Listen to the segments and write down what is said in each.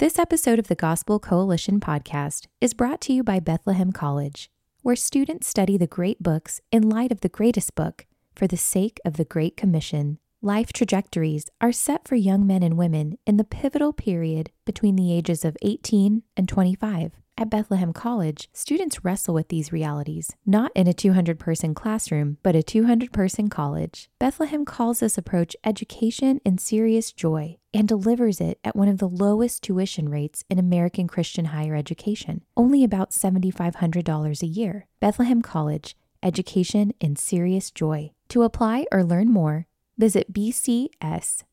This episode of the Gospel Coalition podcast is brought to you by Bethlehem College, where students study the great books in light of the greatest book for the sake of the Great Commission. Life trajectories are set for young men and women in the pivotal period between the ages of 18 and 25. At Bethlehem College, students wrestle with these realities, not in a 200 person classroom, but a 200 person college. Bethlehem calls this approach education in serious joy and delivers it at one of the lowest tuition rates in American Christian higher education, only about $7,500 a year. Bethlehem College, education in serious joy. To apply or learn more, visit bcsmn.edu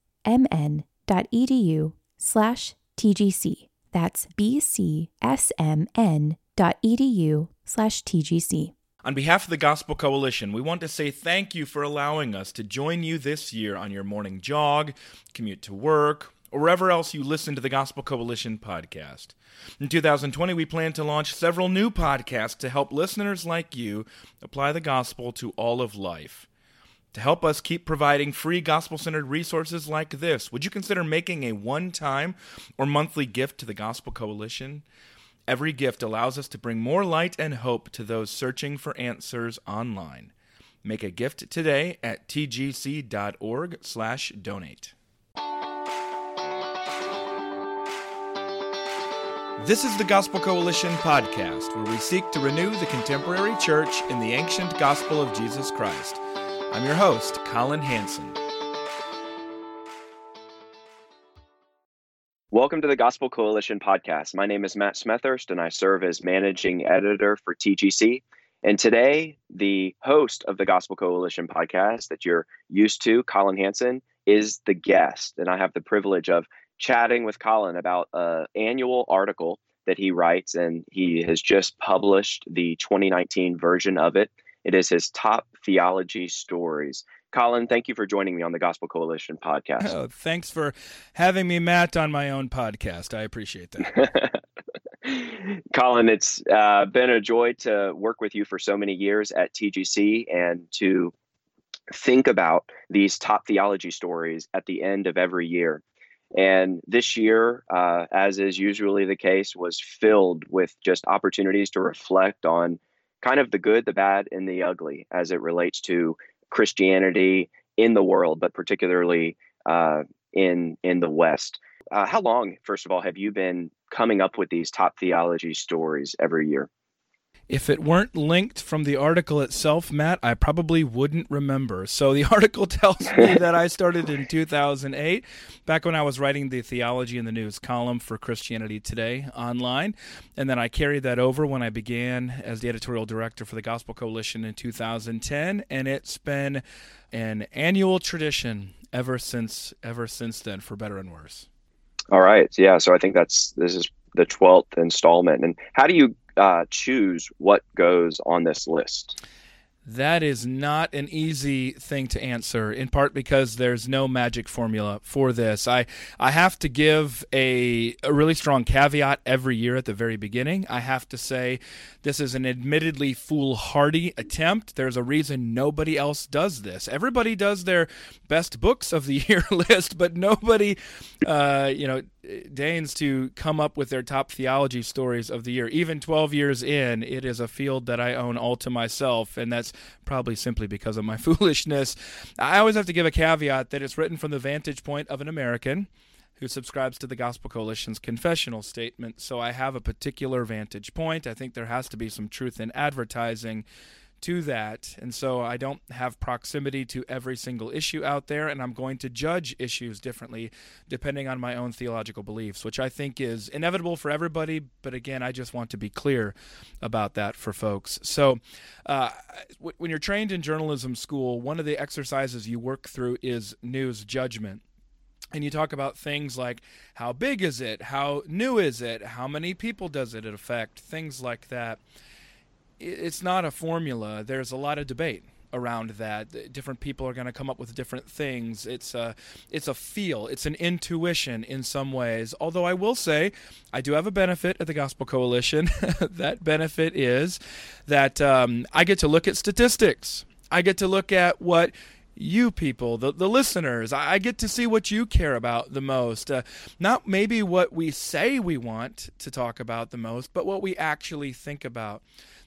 slash TGC. That's bcsmn.edu slash TGC. On behalf of the Gospel Coalition, we want to say thank you for allowing us to join you this year on your morning jog, commute to work, or wherever else you listen to the Gospel Coalition podcast. In 2020, we plan to launch several new podcasts to help listeners like you apply the gospel to all of life. To help us keep providing free gospel centered resources like this, would you consider making a one time or monthly gift to the Gospel Coalition? Every gift allows us to bring more light and hope to those searching for answers online. Make a gift today at tgc.org/donate. This is the Gospel Coalition podcast, where we seek to renew the contemporary church in the ancient gospel of Jesus Christ. I'm your host, Colin Hansen. Welcome to the Gospel Coalition podcast. My name is Matt Smethurst, and I serve as managing editor for TGC. And today, the host of the Gospel Coalition podcast that you're used to, Colin Hansen, is the guest. And I have the privilege of chatting with Colin about an annual article that he writes, and he has just published the 2019 version of it. It is his top theology stories. Colin, thank you for joining me on the Gospel Coalition podcast. Oh, thanks for having me, Matt, on my own podcast. I appreciate that. Colin, it's uh, been a joy to work with you for so many years at TGC and to think about these top theology stories at the end of every year. And this year, uh, as is usually the case, was filled with just opportunities to reflect on kind of the good, the bad, and the ugly as it relates to Christianity in the world, but particularly uh, in in the West. Uh, how long, first of all, have you been coming up with these top theology stories every year? If it weren't linked from the article itself, Matt, I probably wouldn't remember. So the article tells me that I started in 2008, back when I was writing the Theology in the News column for Christianity Today online. And then I carried that over when I began as the editorial director for the Gospel Coalition in 2010. And it's been an annual tradition ever since ever since then, for better and worse. All right. Yeah. So I think that's this is the 12th installment. And how do you uh, choose what goes on this list? That is not an easy thing to answer, in part because there's no magic formula for this. I, I have to give a, a really strong caveat every year at the very beginning. I have to say this is an admittedly foolhardy attempt. There's a reason nobody else does this. Everybody does their best books of the year list, but nobody, uh, you know, deigns to come up with their top theology stories of the year. Even 12 years in, it is a field that I own all to myself, and that's probably simply because of my foolishness. I always have to give a caveat that it's written from the vantage point of an American who subscribes to the Gospel Coalition's confessional statement, so I have a particular vantage point. I think there has to be some truth in advertising to that. And so I don't have proximity to every single issue out there, and I'm going to judge issues differently depending on my own theological beliefs, which I think is inevitable for everybody. But again, I just want to be clear about that for folks. So uh, when you're trained in journalism school, one of the exercises you work through is news judgment and you talk about things like how big is it how new is it how many people does it affect things like that it's not a formula. There's a lot of debate around that. Different people are going to come up with different things. It's a it's a feel. It's an intuition in some ways. Although I will say, I do have a benefit at the Gospel Coalition. that benefit is that um, I get to look at statistics. I get to look at what you people, the, the listeners. I, get to see what you care about the most. Uh, not maybe what we say we want to talk about the most, but what we actually think about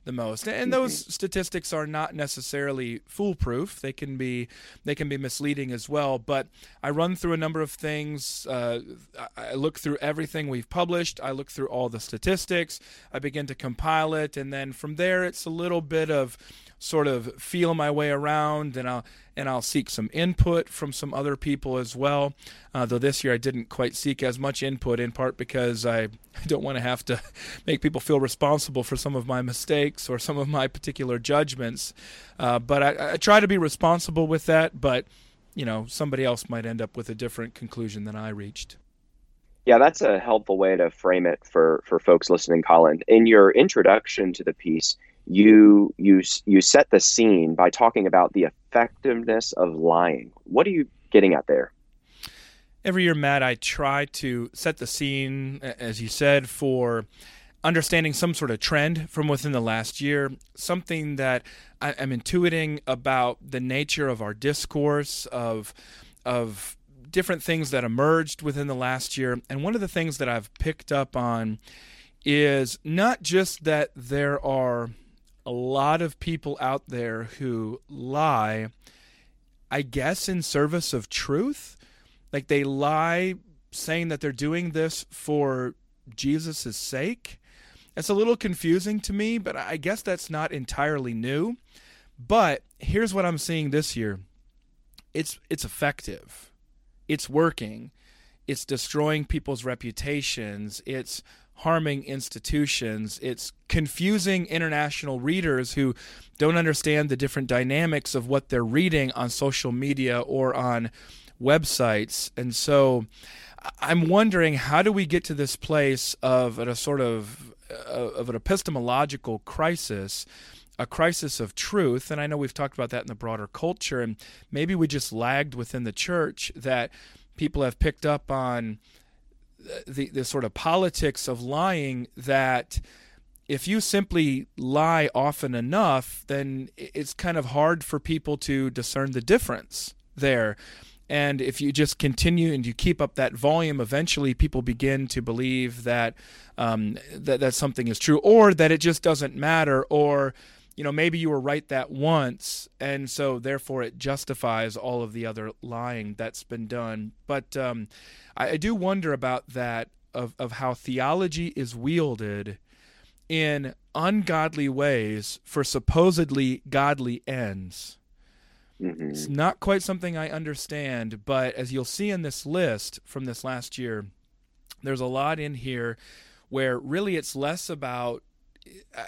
the most. And those mm-hmm. statistics are not necessarily foolproof. They can be they can be misleading as well. But I run through a number of things. Uh, I look through everything we've published. I look through all the statistics. I begin to compile it, and then from there, it's a little bit of sort of feel my way around, and I'll and I'll seek some input from some other people as well. Uh, though this year I didn't quite seek as much input, in part because I don't want to have to make people feel responsible for some of my mistakes or some of my particular judgments. Uh, but I, I try to be responsible with that. But you know, somebody else might end up with a different conclusion than I reached. Yeah, that's a helpful way to frame it for for folks listening, Colin. In your introduction to the piece, you you you set the scene by talking about the effectiveness of lying. What are you getting at there? Every year, Matt, I try to set the scene, as you said, for understanding some sort of trend from within the last year, something that I, am intuiting about the nature of our discourse, of of different things that emerged within the last year. And one of the things that I've picked up on is not just that there are a lot of people out there who lie, I guess, in service of truth. Like they lie saying that they're doing this for Jesus' sake. It's a little confusing to me, but I guess that's not entirely new. But here's what I'm seeing this year. It's it's effective. It's working. It's destroying people's reputations. It's harming institutions. It's confusing international readers who don't understand the different dynamics of what they're reading on social media or on websites. And so I'm wondering how do we get to this place of a sort of uh, of an epistemological crisis a crisis of truth and i know we've talked about that in the broader culture and maybe we just lagged within the church that people have picked up on the, the sort of politics of lying that if you simply lie often enough, then it's kind of hard for people to discern the difference there. And if you just continue and you keep up that volume, eventually people begin to believe that um, that that something is true, or that it just doesn't matter, or you know maybe you were right that once, and so therefore it justifies all of the other lying that's been done. But um, I, I do wonder about that of, of how theology is wielded in ungodly ways for supposedly godly ends. Mm-hmm. It's not quite something I understand, but as you'll see in this list from this last year, there's a lot in here where really it's less about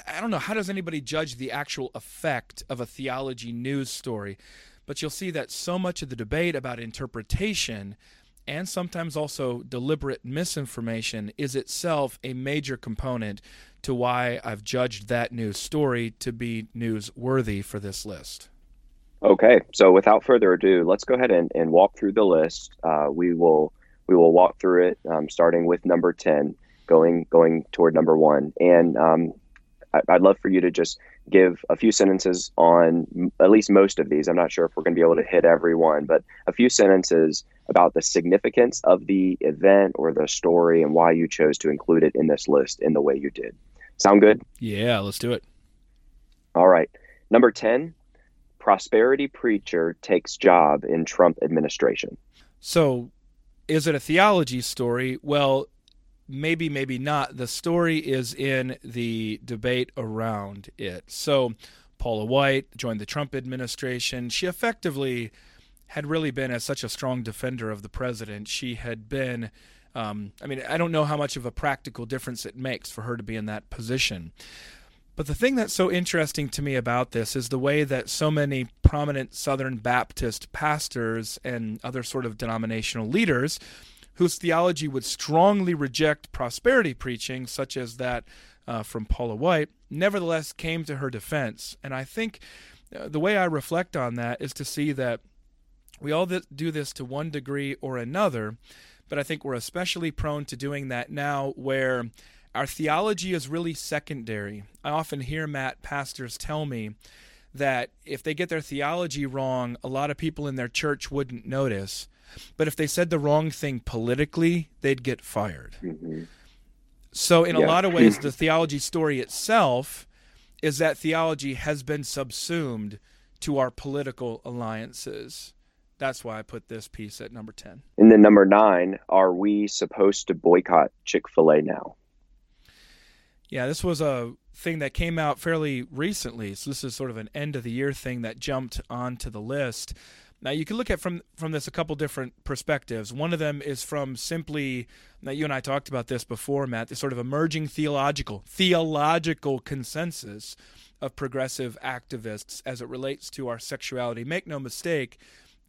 I don't know how does anybody judge the actual effect of a theology news story, but you'll see that so much of the debate about interpretation and sometimes also deliberate misinformation is itself a major component to why I've judged that news story to be newsworthy for this list. Okay, so without further ado, let's go ahead and, and walk through the list. Uh, we will we will walk through it, um, starting with number ten, going going toward number one. And um, I'd love for you to just give a few sentences on at least most of these. I'm not sure if we're going to be able to hit every one, but a few sentences about the significance of the event or the story and why you chose to include it in this list in the way you did. Sound good? Yeah, let's do it. All right. Number 10, prosperity preacher takes job in Trump administration. So, is it a theology story? Well, maybe, maybe not. The story is in the debate around it. So, Paula White, joined the Trump administration. She effectively had really been as such a strong defender of the president. She had been, um, I mean, I don't know how much of a practical difference it makes for her to be in that position. But the thing that's so interesting to me about this is the way that so many prominent Southern Baptist pastors and other sort of denominational leaders whose theology would strongly reject prosperity preaching, such as that uh, from Paula White, nevertheless came to her defense. And I think uh, the way I reflect on that is to see that we all th- do this to one degree or another, but I think we're especially prone to doing that now where our theology is really secondary. I often hear Matt pastors tell me that if they get their theology wrong, a lot of people in their church wouldn't notice. But if they said the wrong thing politically, they'd get fired. Mm-hmm. So, in yeah. a lot of ways, the theology story itself is that theology has been subsumed to our political alliances. That's why I put this piece at number 10. And then number nine, are we supposed to boycott Chick fil A now? Yeah, this was a thing that came out fairly recently. So this is sort of an end of the year thing that jumped onto the list. Now you can look at from from this a couple different perspectives. One of them is from simply now you and I talked about this before, Matt, the sort of emerging theological theological consensus of progressive activists as it relates to our sexuality. Make no mistake,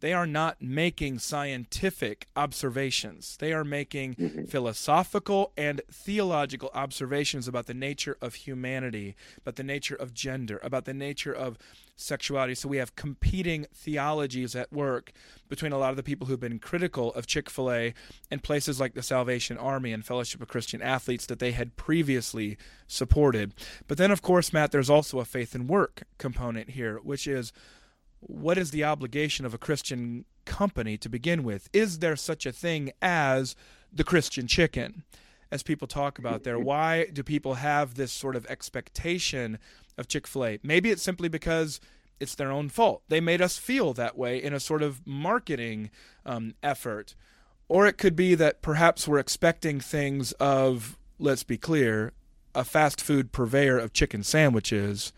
they are not making scientific observations. They are making mm-hmm. philosophical and theological observations about the nature of humanity, about the nature of gender, about the nature of sexuality. So we have competing theologies at work between a lot of the people who've been critical of Chick fil A and places like the Salvation Army and Fellowship of Christian Athletes that they had previously supported. But then, of course, Matt, there's also a faith and work component here, which is what is the obligation of a Christian company to begin with? Is there such a thing as the Christian chicken? As people talk about there, why do people have this sort of expectation of Chick fil A? Maybe it's simply because it's their own fault. They made us feel that way in a sort of marketing um, effort. Or it could be that perhaps we're expecting things of, let's be clear, a fast food purveyor of chicken sandwiches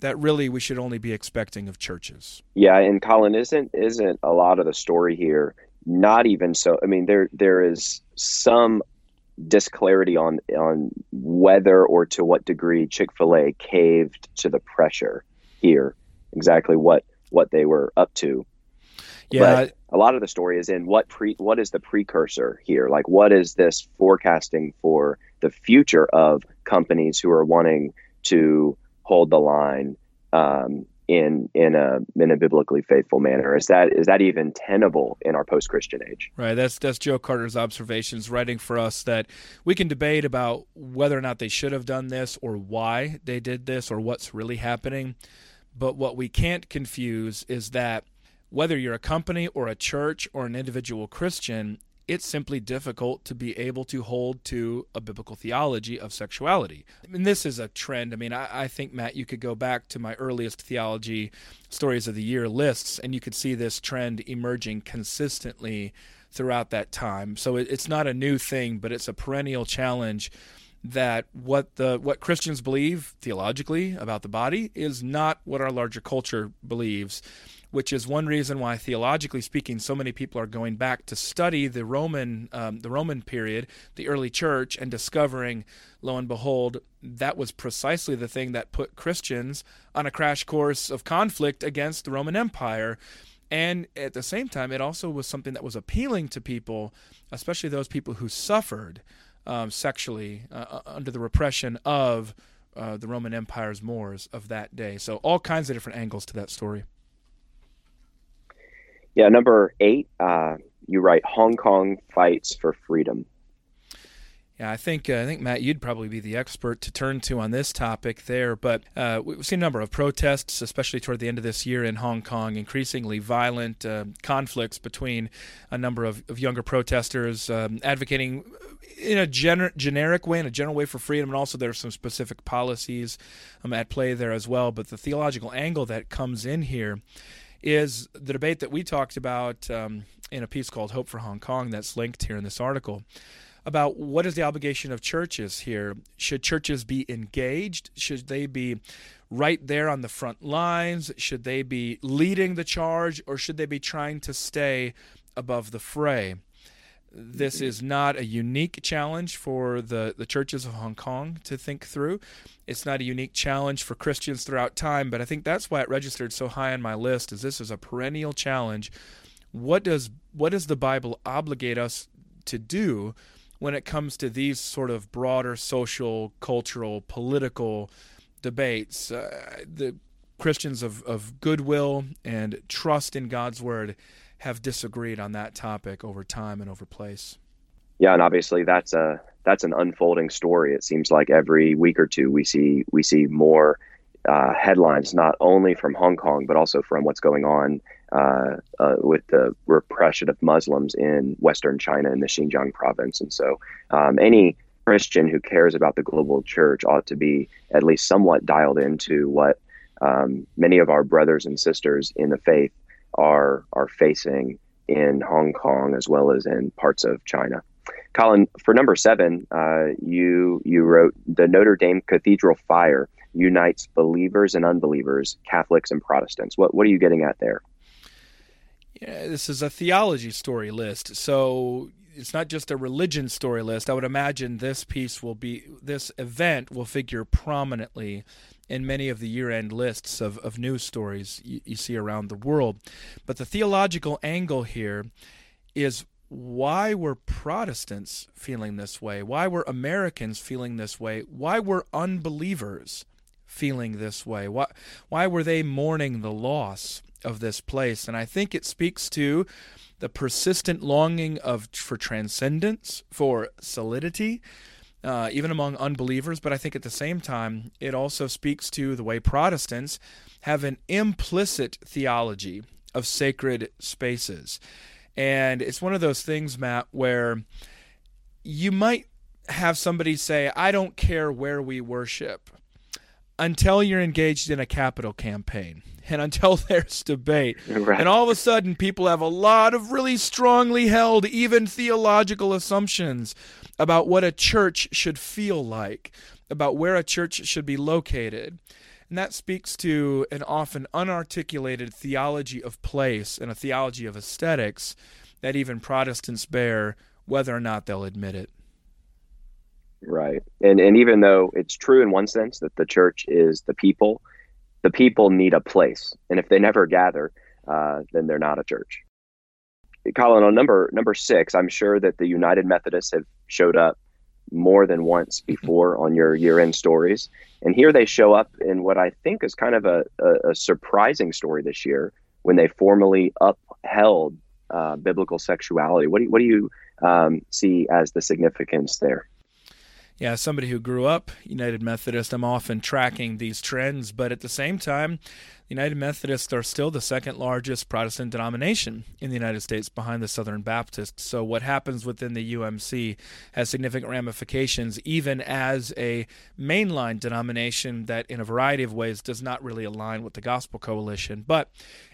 that really we should only be expecting of churches. Yeah, and Colin isn't isn't a lot of the story here. Not even so. I mean, there there is some disclarity on on whether or to what degree Chick Fil A caved to the pressure here. Exactly what what they were up to. Yeah. But a lot of the story is in what pre what is the precursor here? Like what is this forecasting for the future of companies who are wanting to hold the line um, in in a in a biblically faithful manner. Is that is that even tenable in our post Christian age? Right. That's that's Joe Carter's observations, writing for us that we can debate about whether or not they should have done this, or why they did this, or what's really happening. But what we can't confuse is that whether you're a company or a church or an individual Christian, it's simply difficult to be able to hold to a biblical theology of sexuality. I mean, this is a trend. I mean, I, I, think, Matt, you could go back to my earliest theology stories of the year lists, and you could see this trend emerging consistently throughout that time. So it, it's not a new thing, but it's a perennial challenge that what the what Christians believe theologically about the body is not what our larger culture believes which is one reason why, theologically speaking, so many people are going back to study the Roman, um, the Roman period, the early church, and discovering, lo and behold, that was precisely the thing that put Christians on a crash course of conflict against the Roman Empire. And at the same time, it also was something that was appealing to people, especially those people who suffered um, sexually uh, uh under the repression of uh, the Roman Empire's Moors of that day. So, all kinds of different angles to that story. Yeah, number eight, uh, you write Hong Kong fights for freedom. Yeah, I think uh, I think Matt, you'd probably be the expert to turn to on this topic there. But uh, we've seen a number of protests, especially toward the end of this year in Hong Kong, increasingly violent uh, conflicts between a number of, of younger protesters um, advocating in a gener- generic way, in a general way for freedom, and also there are some specific policies um, at play there as well. But the theological angle that comes in here is the debate that we talked about um, in a piece called Hope for Hong Kong that's linked here in this article about what is the obligation of churches here. Should churches be engaged? Should they be right there on the front lines? Should they be leading the charge or should they be trying to stay above the fray? This is not a unique challenge for the, the churches of Hong Kong to think through. It's not a unique challenge for Christians throughout time, but I think that's why it registered so high on my list is this is a perennial challenge. What does what does the Bible obligate us to do when it comes to these sort of broader social, cultural, political debates? Uh, the Christians of, of goodwill and trust in God's word have disagreed on that topic over time and over place. Yeah, and obviously that's a that's an unfolding story. It seems like every week or two we see we see more uh, headlines, not only from Hong Kong but also from what's going on uh, uh, with the repression of Muslims in Western China in the Xinjiang province. And so, um, any Christian who cares about the global church ought to be at least somewhat dialed into what um, many of our brothers and sisters in the faith are are facing in Hong Kong as well as in parts of China. Colin, for number seven, uh, you you wrote the Notre Dame Cathedral fire unites believers and unbelievers, Catholics and Protestants. What what are you getting at there? Yeah, this is a theology story list, so it's not just a religion story list. I would imagine this piece will be this event will figure prominently in many of the year end lists of, of news stories you, you see around the world. But the theological angle here is why were Protestants feeling this way? Why were Americans feeling this way? Why were unbelievers feeling this way? Why, why were they mourning the loss of this place? And I think it speaks to the persistent longing of for transcendence, for solidity, uh, even among unbelievers. But I think at the same time, it also speaks to the way Protestants have an implicit theology of sacred spaces. And it's one of those things, Matt, where you might have somebody say, I don't care where we worship until you're engaged in a capital campaign and until there's debate. Right. And all of a sudden, people have a lot of really strongly held, even theological assumptions about what a church should feel like, about where a church should be located. And that speaks to an often unarticulated theology of place and a theology of aesthetics that even Protestants bear, whether or not they'll admit it. Right. And and even though it's true in one sense that the church is the people, the people need a place. And if they never gather, uh, then they're not a church. Colin, on number number six, I'm sure that the United Methodists have showed up more than once before on your year-end stories, and here they show up in what I think is kind of a, a, a surprising story this year when they formally upheld uh, biblical sexuality. What do you, what do you um, see as the significance there? Yeah, somebody who grew up United Methodist, I'm often tracking these trends, but at the same time, United Methodists are still the second largest Protestant denomination in the United States behind the Southern Baptists. So, what happens within the UMC has significant ramifications, even as a mainline denomination that, in a variety of ways, does not really align with the Gospel Coalition. But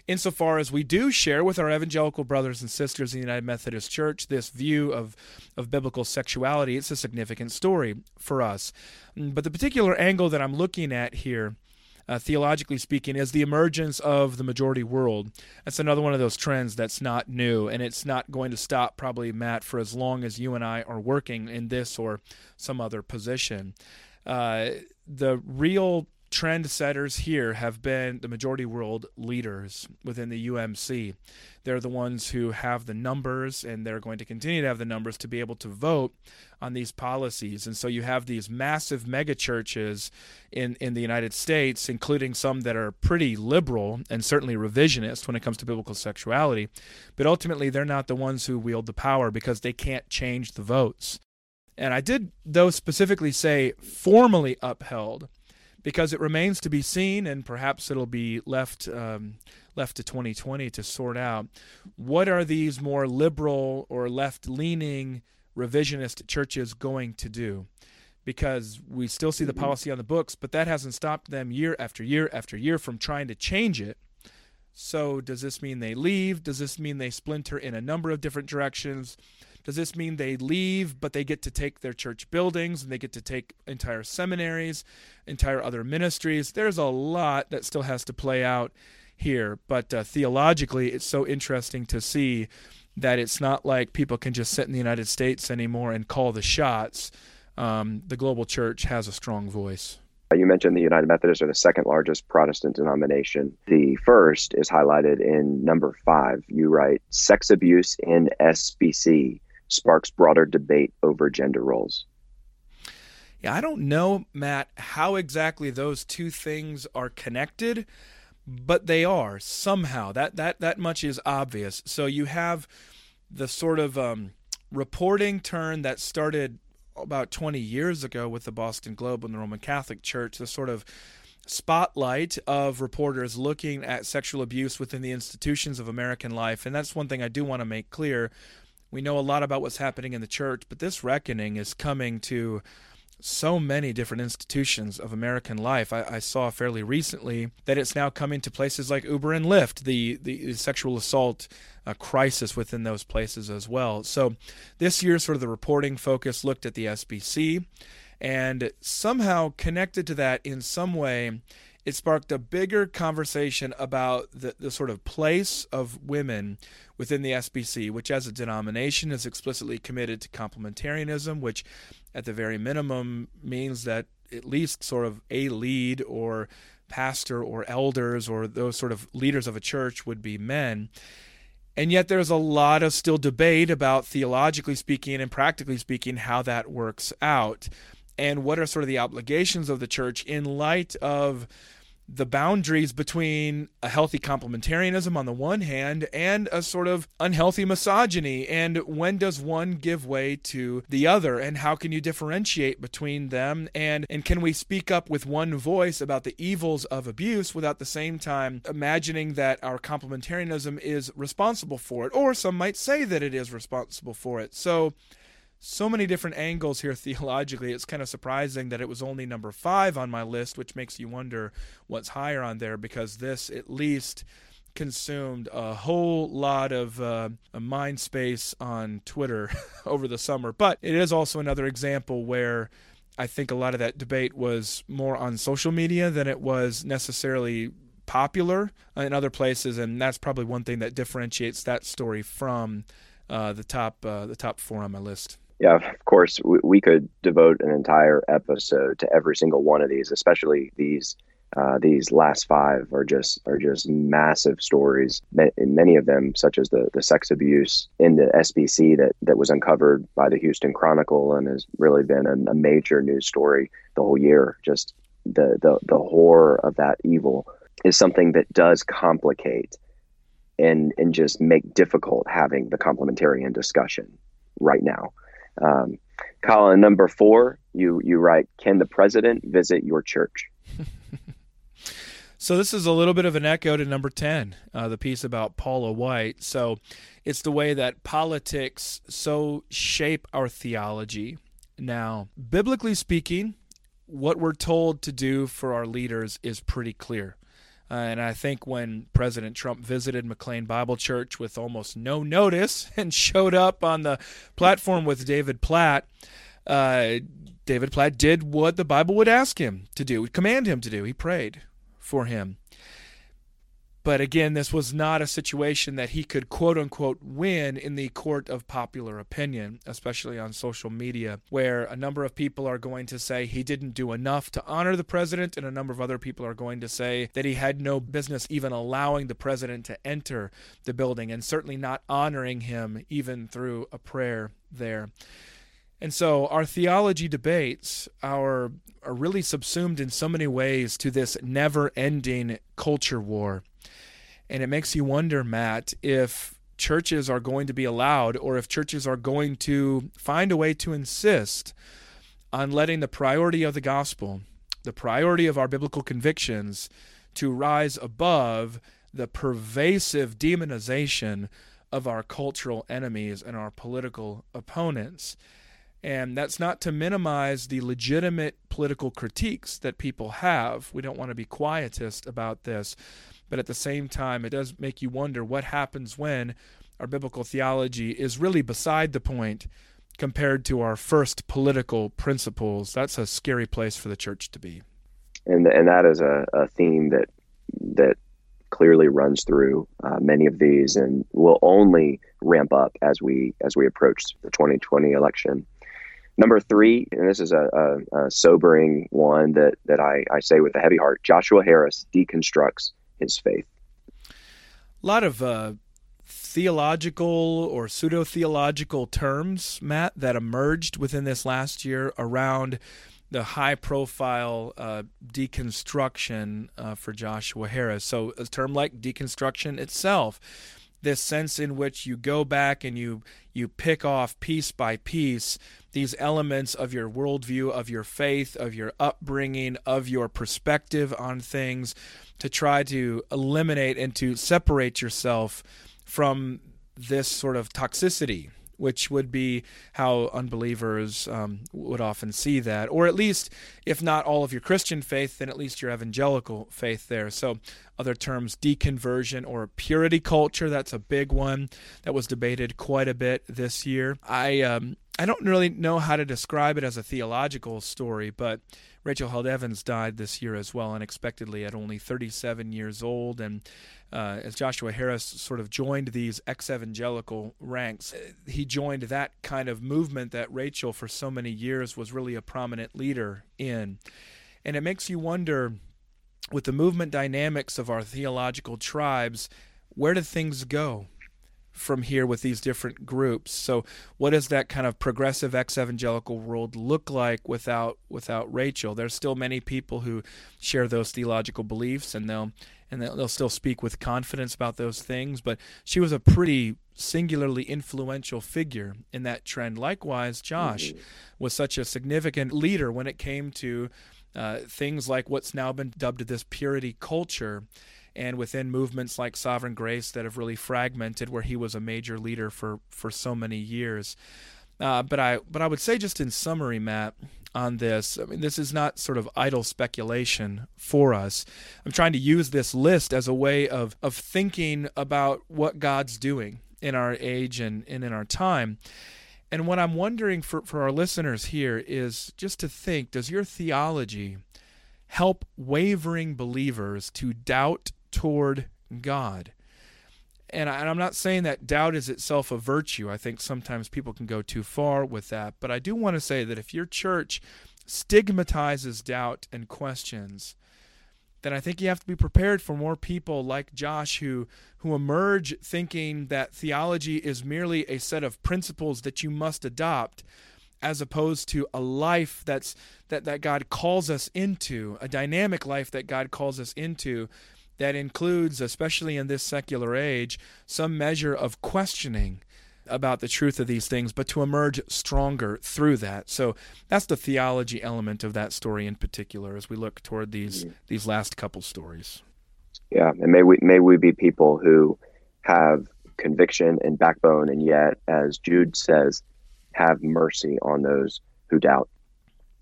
insofar as we do share with our evangelical brothers and sisters in the United Methodist Church this view of, of biblical sexuality, it's a significant story for us. Mm, but the particular angle that I'm looking at here uh, theologically speaking, is the emergence of the majority world. That's another one of those trends that's not new, and it's not going to stop, probably, Matt, for as long as you and I are working in this or some other position. Uh, the real trendsetters here have been the majority world leaders within the UMC. They're the ones who have the numbers, and they're going to continue to have the numbers to be able to vote on these policies. And so you have these massive megachurches in, in the United States, including some that are pretty liberal and certainly revisionist when it comes to biblical sexuality. But ultimately, they're not the ones who wield the power because they can't change the votes. And I did, though, specifically say formally upheld because it remains to be seen, and perhaps it'll be left um, left to 2020 to sort out. What are these more liberal or left leaning revisionist churches going to do? Because we still see the mm-hmm. policy on the books, but that hasn't stopped them year after year after year from trying to change it. So, does this mean they leave? Does this mean they splinter in a number of different directions? Does this mean they leave, but they get to take their church buildings and they get to take entire seminaries, entire other ministries? There's a lot that still has to play out here, but uh, theologically, it's so interesting to see that it's not like people can just sit in the United States anymore and call the shots. Um, the global church has a strong voice. You mentioned the United Methodists are the second largest Protestant denomination. The first is highlighted in number five. You write sex abuse in SBC sparks broader debate over gender roles. Yeah, I don't know, Matt, how exactly those two things are connected, but they are somehow. That that that much is obvious. So you have the sort of um, reporting turn that started about 20 years ago with the Boston Globe and the Roman Catholic Church, the sort of spotlight of reporters looking at sexual abuse within the institutions of American life. And that's one thing I do want to make clear. We know a lot about what's happening in the church, but this reckoning is coming to so many different institutions of American life. I, I, saw fairly recently that it's now coming to places like Uber and Lyft, the, the sexual assault uh, crisis within those places as well. So this year, sort of the reporting focus looked at the SBC, and somehow connected to that in some way, it sparked a bigger conversation about the, the sort of place of women within the SBC, which as a denomination is explicitly committed to complementarianism, which at the very minimum means that at least sort of a lead or pastor or elders or those sort of leaders of a church would be men. And yet there's a lot of still debate about theologically speaking and practically speaking how that works out and what are sort of the obligations of the church in light of the boundaries between a healthy complementarianism on the one hand and a sort of unhealthy misogyny? And when does one give way to the other? And how can you differentiate between them? And and can we speak up with one voice about the evils of abuse without the same time imagining that our complementarianism is responsible for it? Or some might say that it is responsible for it. So so many different angles here theologically. It's kind of surprising that it was only number five on my list, which makes you wonder what's higher on there because this at least consumed a whole lot of uh, mind space on Twitter over the summer. But it is also another example where I think a lot of that debate was more on social media than it was necessarily popular in other places, and that's probably one thing that differentiates that story from uh, the top uh, the top four on my list yeah, of course, we, we, could devote an entire episode to every single one of these, especially these uh, these last five are just are just massive stories. In many of them, such as the the sex abuse in the SBC that that was uncovered by the Houston Chronicle and has really been a, a major news story the whole year. Just the the the horror of that evil is something that does complicate and and just make difficult having the complementarian discussion right now. Um, Colin, number four, you you write, "Can the president visit your church?" so this is a little bit of an echo to number ten, uh, the piece about Paula White. So it's the way that politics so shape our theology. Now, biblically speaking, what we're told to do for our leaders is pretty clear. Uh, and I think when President Trump visited McLean Bible Church with almost no notice and showed up on the platform with David Platt, uh, David Platt did what the Bible would ask him to do, would command him to do. He prayed for him. But again, this was not a situation that he could quote unquote win in the court of popular opinion, especially on social media, where a number of people are going to say he didn't do enough to honor the president, and a number of other people are going to say that he had no business even allowing the president to enter the building, and certainly not honoring him even through a prayer there. And so our theology debates are, are really subsumed in so many ways to this never ending culture war. And it makes you wonder, Matt, if churches are going to be allowed or if churches are going to find a way to insist on letting the priority of the gospel, the priority of our biblical convictions, to rise above the pervasive demonization of our cultural enemies and our political opponents. And that's not to minimize the legitimate political critiques that people have. We don't want to be quietist about this. But at the same time, it does make you wonder what happens when our biblical theology is really beside the point compared to our first political principles. That's a scary place for the church to be. And and that is a, a theme that that clearly runs through uh, many of these and will only ramp up as we as we approach the 2020 election. Number three, and this is a, a, a sobering one that that I, I say with a heavy heart. Joshua Harris deconstructs his faith. A lot of uh, theological or pseudo theological terms, Matt, that emerged within this last year around the high profile uh, deconstruction uh, for Joshua Harris. So, a term like deconstruction itself, this sense in which you go back and you you pick off piece by piece these elements of your worldview, of your faith, of your upbringing, of your perspective on things to try to eliminate and to separate yourself from this sort of toxicity which would be how unbelievers um, would often see that. Or at least, if not all of your Christian faith, then at least your evangelical faith there. So, other terms, deconversion or purity culture, that's a big one that was debated quite a bit this year. I, um, I don't really know how to describe it as a theological story, but Rachel Held Evans died this year as well, unexpectedly at only 37 years old. And uh, as Joshua Harris sort of joined these ex evangelical ranks, uh, he joined that kind of movement that Rachel, for so many years, was really a prominent leader in. And it makes you wonder with the movement dynamics of our theological tribes, where do things go? From here with these different groups. So, what does that kind of progressive ex-evangelical world look like without without Rachel? There's still many people who share those theological beliefs, and they'll and they'll, they'll still speak with confidence about those things. But she was a pretty singularly influential figure in that trend. Likewise, Josh mm-hmm. was such a significant leader when it came to uh, things like what's now been dubbed this purity culture and within movements like Sovereign Grace that have really fragmented, where he was a major leader for for so many years. Uh, but I but I would say just in summary, Matt, on this, I mean, this is not sort of idle speculation for us. I'm trying to use this list as a way of of thinking about what God's doing in our age and, and in our time. And what I'm wondering for, for our listeners here is just to think does your theology help wavering believers to doubt toward God. And, I, am not saying that doubt is itself a virtue. I think sometimes people can go too far with that. But I do want to say that if your church stigmatizes doubt and questions, then I think you have to be prepared for more people like Josh who who emerge thinking that theology is merely a set of principles that you must adopt as opposed to a life that's that, that God calls us into, a dynamic life that God calls us into that includes, especially in this secular age, some measure of questioning about the truth of these things, but to emerge stronger through that. So that's the theology element of that story in particular as we look toward these mm-hmm. these last couple stories. Yeah, and may we may we be people who have conviction and backbone and yet, as Jude says, have mercy on those who doubt.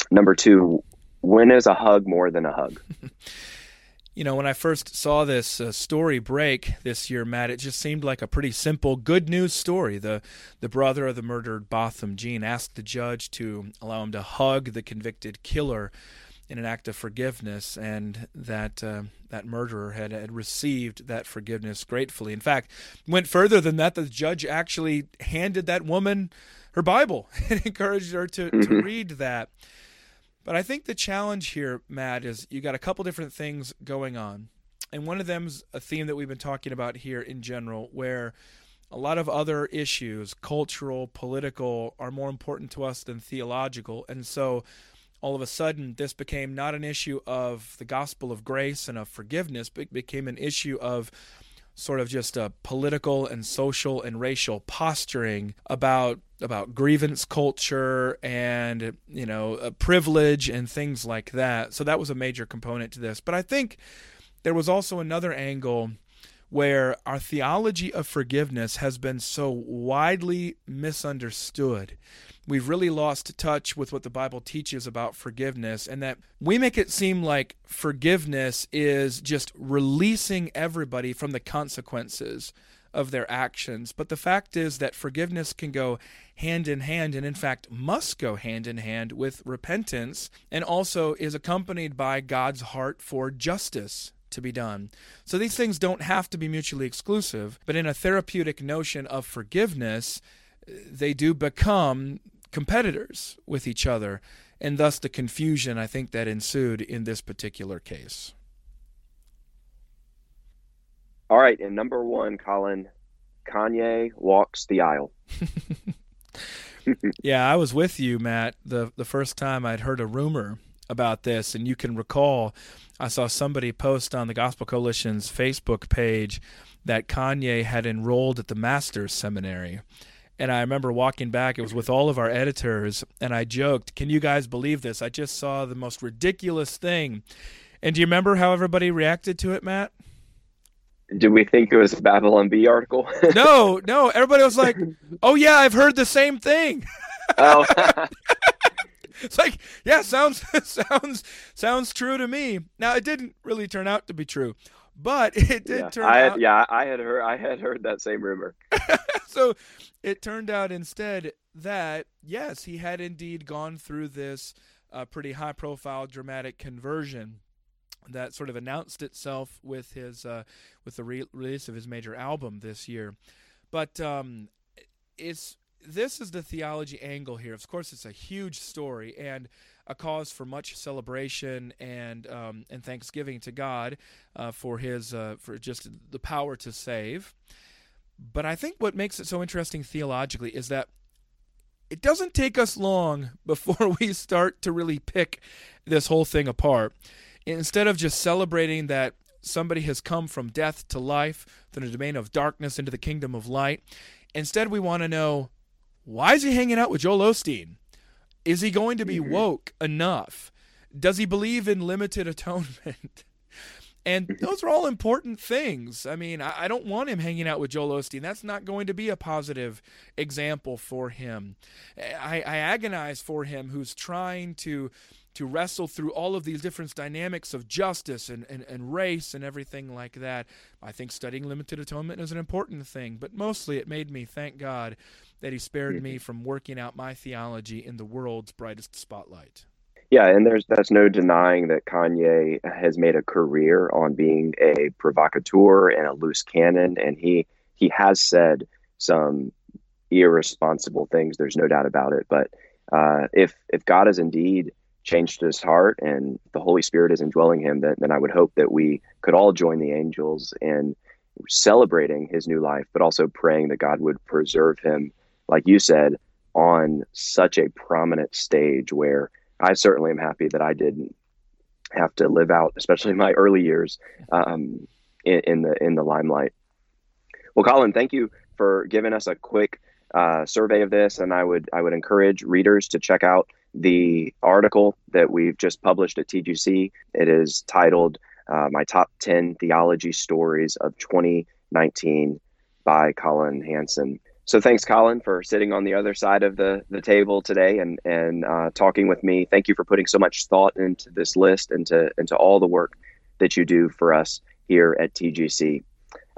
Number two, when is a hug more than a hug? you know, when I first saw this uh, story break this year, Matt, it just seemed like a pretty simple good news story. The the brother of the murdered Botham Jean asked the judge to allow him to hug the convicted killer in an act of forgiveness, and that uh, that murderer had, had received that forgiveness gratefully. In fact, went further than that. The judge actually handed that woman her Bible and encouraged her to, to mm-hmm. read that. But I think the challenge here, Matt, is you got a couple different things going on. And one of them's a theme that we've been talking about here in general, where a lot of other issues, cultural, political, are more important to us than theological. And so all of a sudden, this became not an issue of the gospel of grace and of forgiveness, but became an issue of sort of just a political and social and racial posturing about about grievance culture and you know privilege and things like that. So that was a major component to this. But I think there was also another angle where our theology of forgiveness has been so widely misunderstood we've really lost touch with what the Bible teaches about forgiveness, and that we make it seem like forgiveness is just releasing everybody from the consequences of their actions. But the fact is that forgiveness can go hand in hand, and in fact must go hand in hand with repentance, and also is accompanied by God's heart for justice to be done. So these things don't have to be mutually exclusive, but in a therapeutic notion of forgiveness, they do become competitors with each other, and thus the confusion I think that ensued in this particular case. All right, and number one, Colin, Kanye walks the aisle. yeah, I was with you, Matt, the the first time I'd heard a rumor about this, and you can recall I saw somebody post on the Gospel Coalition's Facebook page that Kanye had enrolled at the Master's Seminary. And I remember walking back, it was with all of our editors, and I joked, Can you guys believe this? I just saw the most ridiculous thing. And do you remember how everybody reacted to it, Matt? Did we think it was a Babylon Bee article? no, no. Everybody was like, "Oh yeah, I've heard the same thing." oh. it's like, yeah, sounds sounds sounds true to me. Now it didn't really turn out to be true, but it did yeah, turn I had, out. Yeah, I had heard I had heard that same rumor. so it turned out instead that yes, he had indeed gone through this uh, pretty high-profile, dramatic conversion that sort of announced itself with his uh, with the re- release of his major album this year. But um, it's this is the theology angle here. Of course, it's a huge story and a cause for much celebration and um, and thanksgiving to God uh, for His uh, for just the power to save. But I think what makes it so interesting theologically is that it doesn't take us long before we start to really pick this whole thing apart instead of just celebrating that somebody has come from death to life, from the domain of darkness into the kingdom of light, instead we want to know why is he hanging out with Joel Osteen? Is he going to be mm-hmm. woke enough? Does he believe in limited atonement? And mm-hmm. those are all important things. I mean, I, don't want him hanging out with Joel Osteen. That's not going to be a positive example for him. I, I agonize for him who's trying to to wrestle through all of these different dynamics of justice and, and, and race and everything like that. I think studying limited atonement is an important thing, but mostly it made me thank God that He spared me mm-hmm. from working out my theology in the world's brightest spotlight. Yeah, and there's that's no denying that Kanye has made a career on being a provocateur and a loose cannon, and he he has said some irresponsible things. There's no doubt about it. But uh, if if God has indeed changed his heart and the Holy Spirit is indwelling him, then, then I would hope that we could all join the angels in celebrating his new life, but also praying that God would preserve him, like you said, on such a prominent stage where I certainly am happy that I didn't have to live out, especially my early years, um, in, in, the in the limelight. Well, Colin, thank you for giving us a quick uh, survey of this, and I would I would encourage readers to check out the article that we've just published at TGC. It is titled uh, My Top 10 Theology Stories of 2019 by Colin Hansen. So thanks, Colin, for sitting on the other side of the, the table today and, and uh, talking with me. Thank you for putting so much thought into this list and to, into all the work that you do for us here at TGC.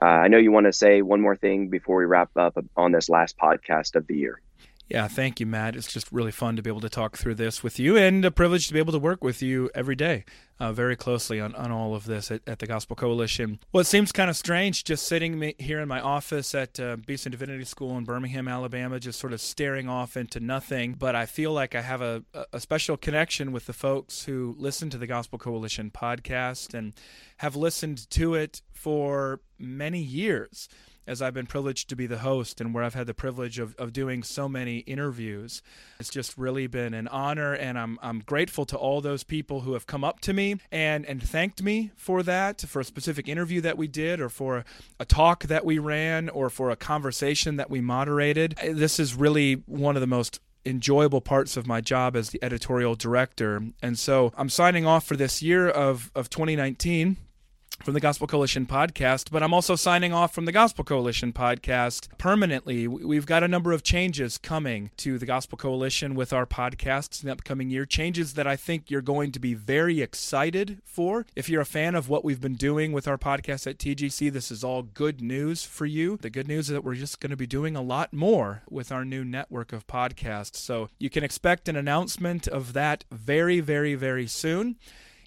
Uh, I know you want to say one more thing before we wrap up on this last podcast of the year. Yeah, thank you, Matt. It's just really fun to be able to talk through this with you and a privilege to be able to work with you every day uh, very closely on, on all of this at, at, the Gospel Coalition. Well, it seems kind of strange just sitting here in my office at uh, Beeson Divinity School in Birmingham, Alabama, just sort of staring off into nothing. But I feel like I have a, a special connection with the folks who listen to the Gospel Coalition podcast and have listened to it for many years as I've been privileged to be the host and where I've had the privilege of, of doing so many interviews. It's just really been an honor and I'm I'm grateful to all those people who have come up to me and and thanked me for that, for a specific interview that we did or for a, talk that we ran or for a conversation that we moderated. This is really one of the most enjoyable parts of my job as the editorial director. And so I'm signing off for this year of, of 2019 from the Gospel Coalition podcast, but I'm also signing off from the Gospel Coalition podcast permanently. We've got a number of changes coming to the Gospel Coalition with our podcasts in the upcoming year. Changes that I think you're going to be very excited for. If you're a fan of what we've been doing with our podcast at TGC, this is all good news for you. The good news is that we're just going to be doing a lot more with our new network of podcasts. So you can expect an announcement of that very, very, very soon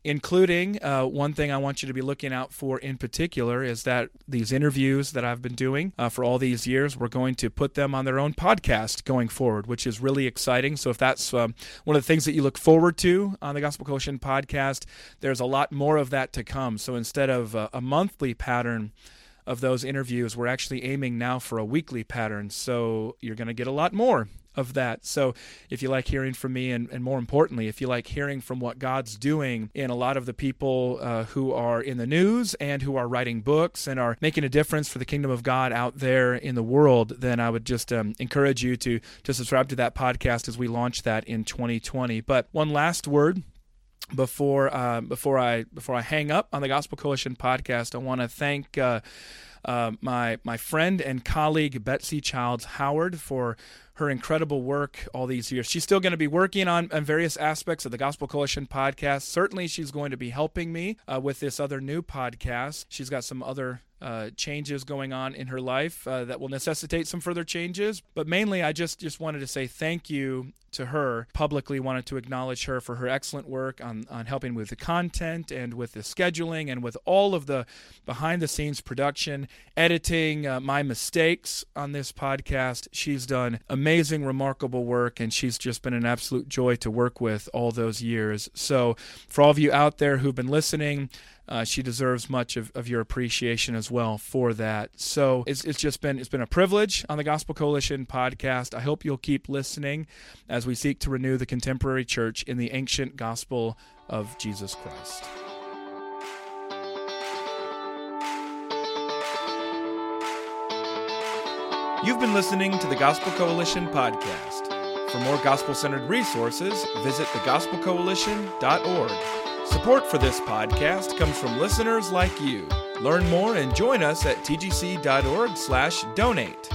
including uh, one thing I want you to be looking out for in particular is that these interviews that I've been doing uh, for all these years, we're going to put them on their own podcast going forward, which is really exciting. So if that's um, one of the things that you look forward to on the Gospel Coalition podcast, there's a lot more of that to come. So instead of uh, a monthly pattern, of those interviews, we're actually aiming now for a weekly pattern. So you're going to get a lot more of that. So if you like hearing from me, and, and more importantly, if you like hearing from what God's doing in a lot of the people uh, who are in the news and who are writing books and are making a difference for the kingdom of God out there in the world, then I would just um, encourage you to to subscribe to that podcast as we launch that in 2020. But one last word before uh, before I before I hang up on the Gospel Coalition podcast, I want to thank. Uh, uh, my my friend and colleague Betsy Childs Howard for her incredible work all these years. She's still going to be working on, on various aspects of the Gospel Coalition podcast. Certainly, she's going to be helping me uh, with this other new podcast. She's got some other uh, changes going on in her life uh, that will necessitate some further changes. But mainly, I just just wanted to say thank you to her. Publicly, wanted to acknowledge her for her excellent work on on helping with the content and with the scheduling and with all of the behind the scenes production, editing, uh, my mistakes on this podcast. She's done amazing, remarkable work, and she's just been an absolute joy to work with all those years. So, for all of you out there who've been listening uh, she deserves much of, of your appreciation as well for that. So it's, it's just been it's been a privilege on the Gospel Coalition podcast. I hope you'll keep listening as we seek to renew the contemporary church in the ancient gospel of Jesus Christ. You've been listening to the Gospel Coalition podcast. For more gospel centered resources, visit thegospelcoalition.org. Support for this podcast comes from listeners like you. Learn more and join us at tgc.org/donate.